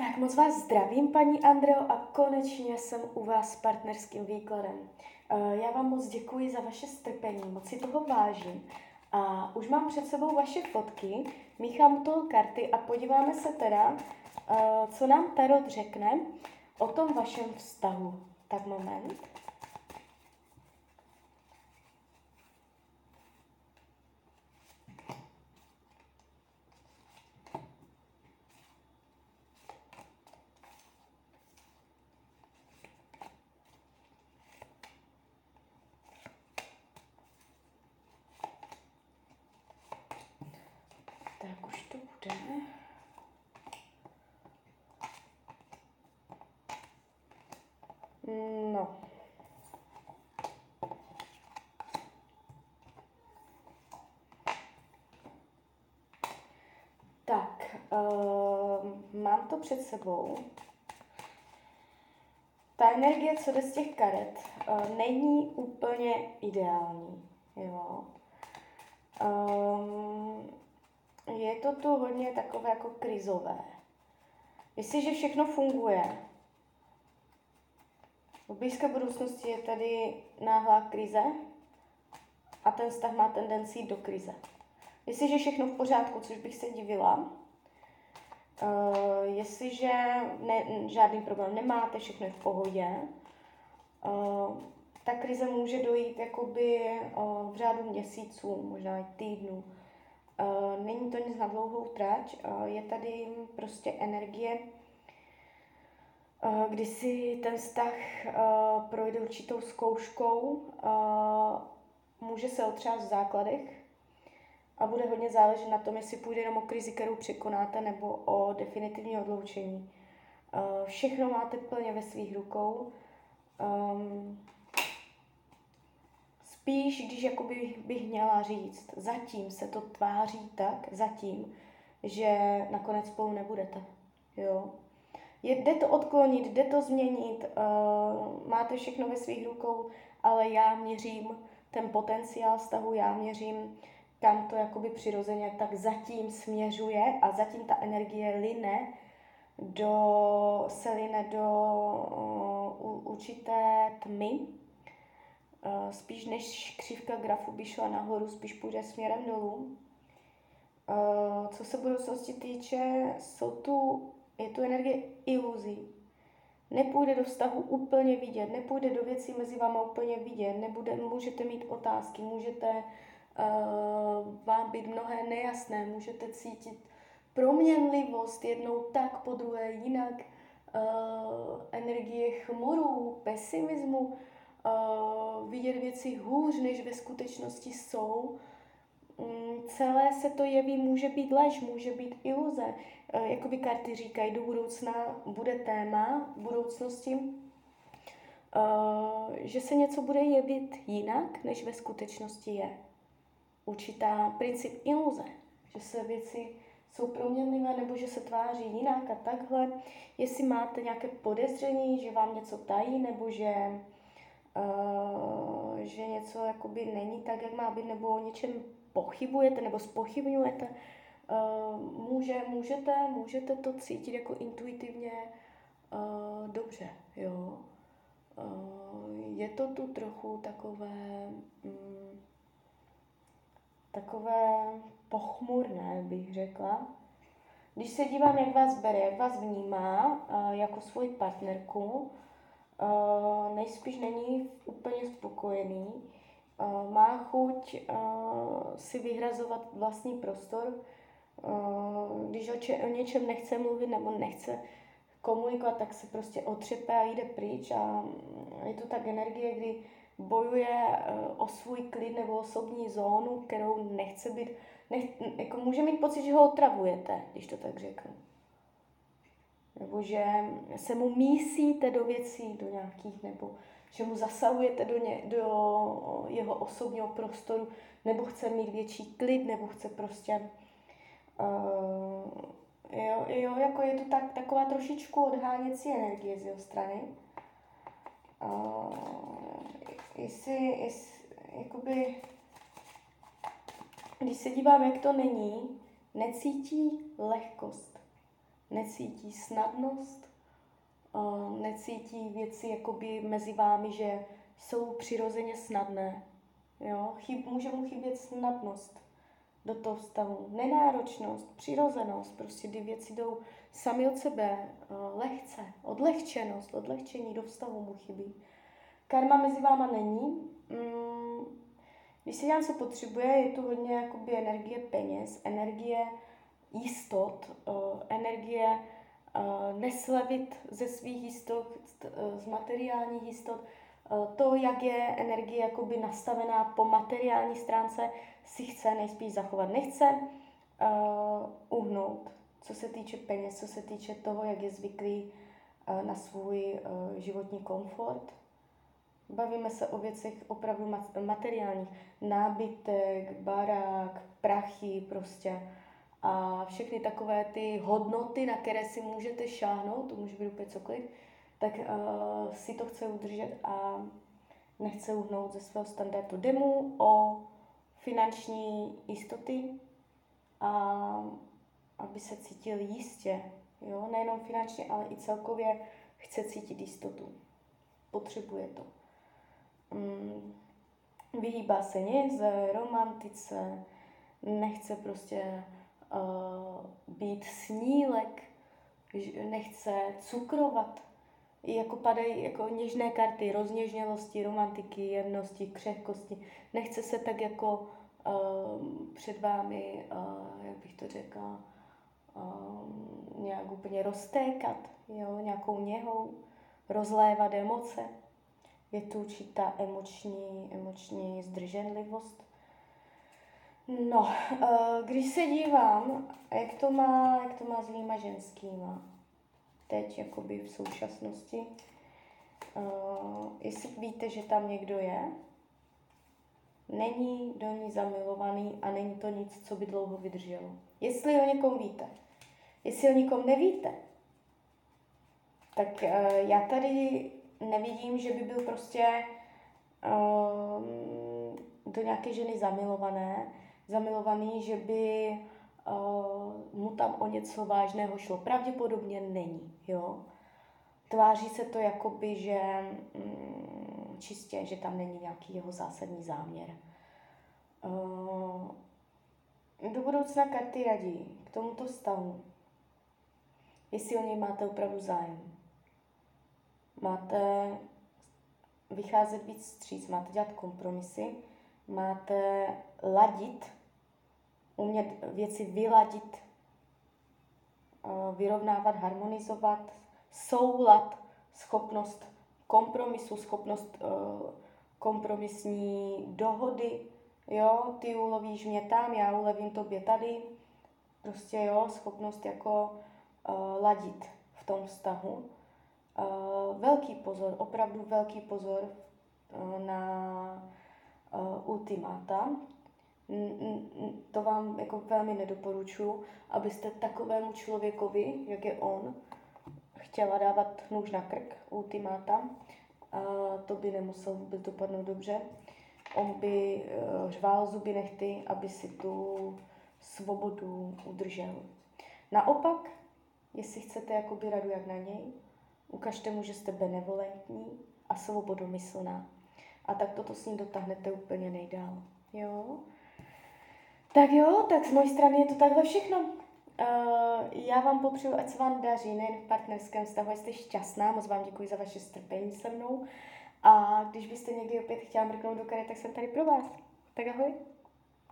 Tak moc vás zdravím, paní Andreo, a konečně jsem u vás s partnerským výkladem. Eh, já vám moc děkuji za vaše strpení, moc si toho vážím. A už mám před sebou vaše fotky, míchám toho karty a podíváme se teda, eh, co nám Tarot řekne o tom vašem vztahu. Tak moment. Tak už to bude. No. Tak, uh, mám to před sebou. Ta energie, co jde z těch karet, uh, není úplně ideální. Jo. Um, je to tu hodně takové jako krizové. Jestliže všechno funguje, v blízké budoucnosti je tady náhlá krize a ten vztah má tendenci do krize. Jestliže všechno v pořádku, což bych se divila, uh, jestliže ne, žádný problém nemáte, všechno je v pohodě, uh, ta krize může dojít jakoby uh, v řádu měsíců, možná i týdnů. Uh, není to nic na dlouhou trať, uh, je tady prostě energie, uh, kdy si ten vztah uh, projde určitou zkouškou, uh, může se otřást v základech a bude hodně záležet na tom, jestli půjde jenom o krizi, kterou překonáte, nebo o definitivní odloučení. Všechno máte plně ve svých rukou. Um, spíš, když jakoby bych měla říct, zatím se to tváří tak, zatím, že nakonec spolu nebudete. Jo? Je, jde to odklonit, jde to změnit, uh, máte všechno ve svých rukou, ale já měřím ten potenciál vztahu, já měřím, kam to jakoby přirozeně tak zatím směřuje a zatím ta energie line do, se line do uh, určité tmy, Uh, spíš než křivka grafu by šla nahoru, spíš půjde směrem dolů. Uh, co se budoucnosti týče, jsou tu, je tu energie iluzí. Nepůjde do vztahu úplně vidět, nepůjde do věcí mezi váma úplně vidět, nebude, můžete mít otázky, můžete uh, vám být mnohé nejasné, můžete cítit proměnlivost jednou tak, po druhé jinak, uh, energie chmurů, pesimismu, uh, vidět věci hůř, než ve skutečnosti jsou. Um, celé se to jeví, může být lež, může být iluze. Uh, jakoby karty říkají, do budoucna bude téma v budoucnosti, uh, že se něco bude jevit jinak, než ve skutečnosti je. Určitá princip iluze, že se věci jsou proměnlivé nebo že se tváří jinak a takhle. Jestli máte nějaké podezření, že vám něco tají nebo že uh, že něco jakoby není tak, jak má být, nebo o něčem pochybujete nebo spochybňujete, uh, může, můžete, můžete to cítit jako intuitivně uh, dobře, jo. Uh, je to tu trochu takové, um, takové pochmurné, bych řekla. Když se dívám, jak vás bere, jak vás vnímá jako svoji partnerku, nejspíš není úplně spokojený, má chuť uh, si vyhrazovat vlastní prostor, uh, když o, če- o něčem nechce mluvit nebo nechce komunikovat, tak se prostě otřepe a jde pryč. A je to tak energie, kdy bojuje o svůj klid nebo osobní zónu, kterou nechce být, nech, jako může mít pocit, že ho otravujete, když to tak řeknu. Nebo že se mu mísíte do věcí, do nějakých, nebo že mu zasahujete do, ně, do jeho osobního prostoru, nebo chce mít větší klid, nebo chce prostě... Uh, jo, jo, jako je to tak, taková trošičku odháněcí energie z jeho strany. Uh, jestli, jestli, jakoby, když se dívám, jak to není, necítí lehkost necítí snadnost, necítí věci jakoby mezi vámi, že jsou přirozeně snadné. Jo? Chyb, může mu chybět snadnost do toho vztahu, nenáročnost, přirozenost, prostě ty věci jdou sami od sebe, lehce, odlehčenost, odlehčení do vztahu mu chybí. Karma mezi váma není. Mm, když se dělám, co potřebuje, je tu hodně jakoby energie peněz, energie jistot, energie neslevit ze svých jistot, z materiálních jistot. Uh, to, jak je energie jakoby nastavená po materiální stránce, si chce nejspíš zachovat. Nechce uh, uhnout, co se týče peněz, co se týče toho, jak je zvyklý uh, na svůj uh, životní komfort. Bavíme se o věcech opravdu materiálních. Nábytek, barák, prachy prostě. A všechny takové ty hodnoty, na které si můžete šáhnout, to může být úplně cokoliv, tak uh, si to chce udržet a nechce uhnout ze svého standardu. Jde mu o finanční jistoty a aby se cítil jistě. Jo? Nejenom finančně, ale i celkově chce cítit jistotu. Potřebuje to. Mm, vyhýbá se nize, romantice, nechce prostě uh, být snílek, nechce cukrovat. Jako padají jako něžné karty rozněžnělosti, romantiky, jemnosti, křehkosti. Nechce se tak jako uh, před vámi, uh, jak bych to řekla, uh, nějak úplně roztékat, jo, nějakou něhou, rozlévat emoce je tu určitá emoční, emoční zdrženlivost. No, eh, když se dívám, jak to má, jak to má s jinýma ženskýma, teď jakoby v současnosti, uh, jestli víte, že tam někdo je, není do ní zamilovaný a není to nic, co by dlouho vydrželo. Jestli o někom víte, jestli o někom nevíte, tak uh, já tady nevidím, že by byl prostě um, do nějaké ženy zamilované, zamilovaný, že by uh, mu tam o něco vážného šlo. Pravděpodobně není, jo. Tváří se to jakoby, že um, čistě, že tam není nějaký jeho zásadní záměr. Uh, do budoucna karty radí k tomuto stavu, jestli o něj máte opravdu zájem máte vycházet víc stříc, máte dělat kompromisy, máte ladit, umět věci vyladit, eh, vyrovnávat, harmonizovat, soulad, schopnost kompromisu, schopnost eh, kompromisní dohody, jo, ty ulovíš mě tam, já ulevím tobě tady, prostě jo, schopnost jako uh, ladit v tom vztahu. Uh, velký pozor, opravdu velký pozor uh, na uh, ultimáta. To vám jako velmi nedoporučuji, abyste takovému člověkovi, jak je on, chtěla dávat nůž na krk, ultimáta. Uh, to by nemuselo vůbec dopadnout dobře. On by uh, řval zuby nechty, aby si tu svobodu udržel. Naopak, jestli chcete jakoby radu jak na něj, Ukažte mu, že jste benevolentní a svobodomyslná. A tak toto s ním dotáhnete úplně nejdál. Jo? Tak jo, tak z mojí strany je to takhle všechno. Uh, já vám popřeju, ať se vám daří nejen v partnerském vztahu, jste šťastná, moc vám děkuji za vaše strpení se mnou. A když byste někdy opět chtěla mrknout do karet, tak jsem tady pro vás. Tak ahoj.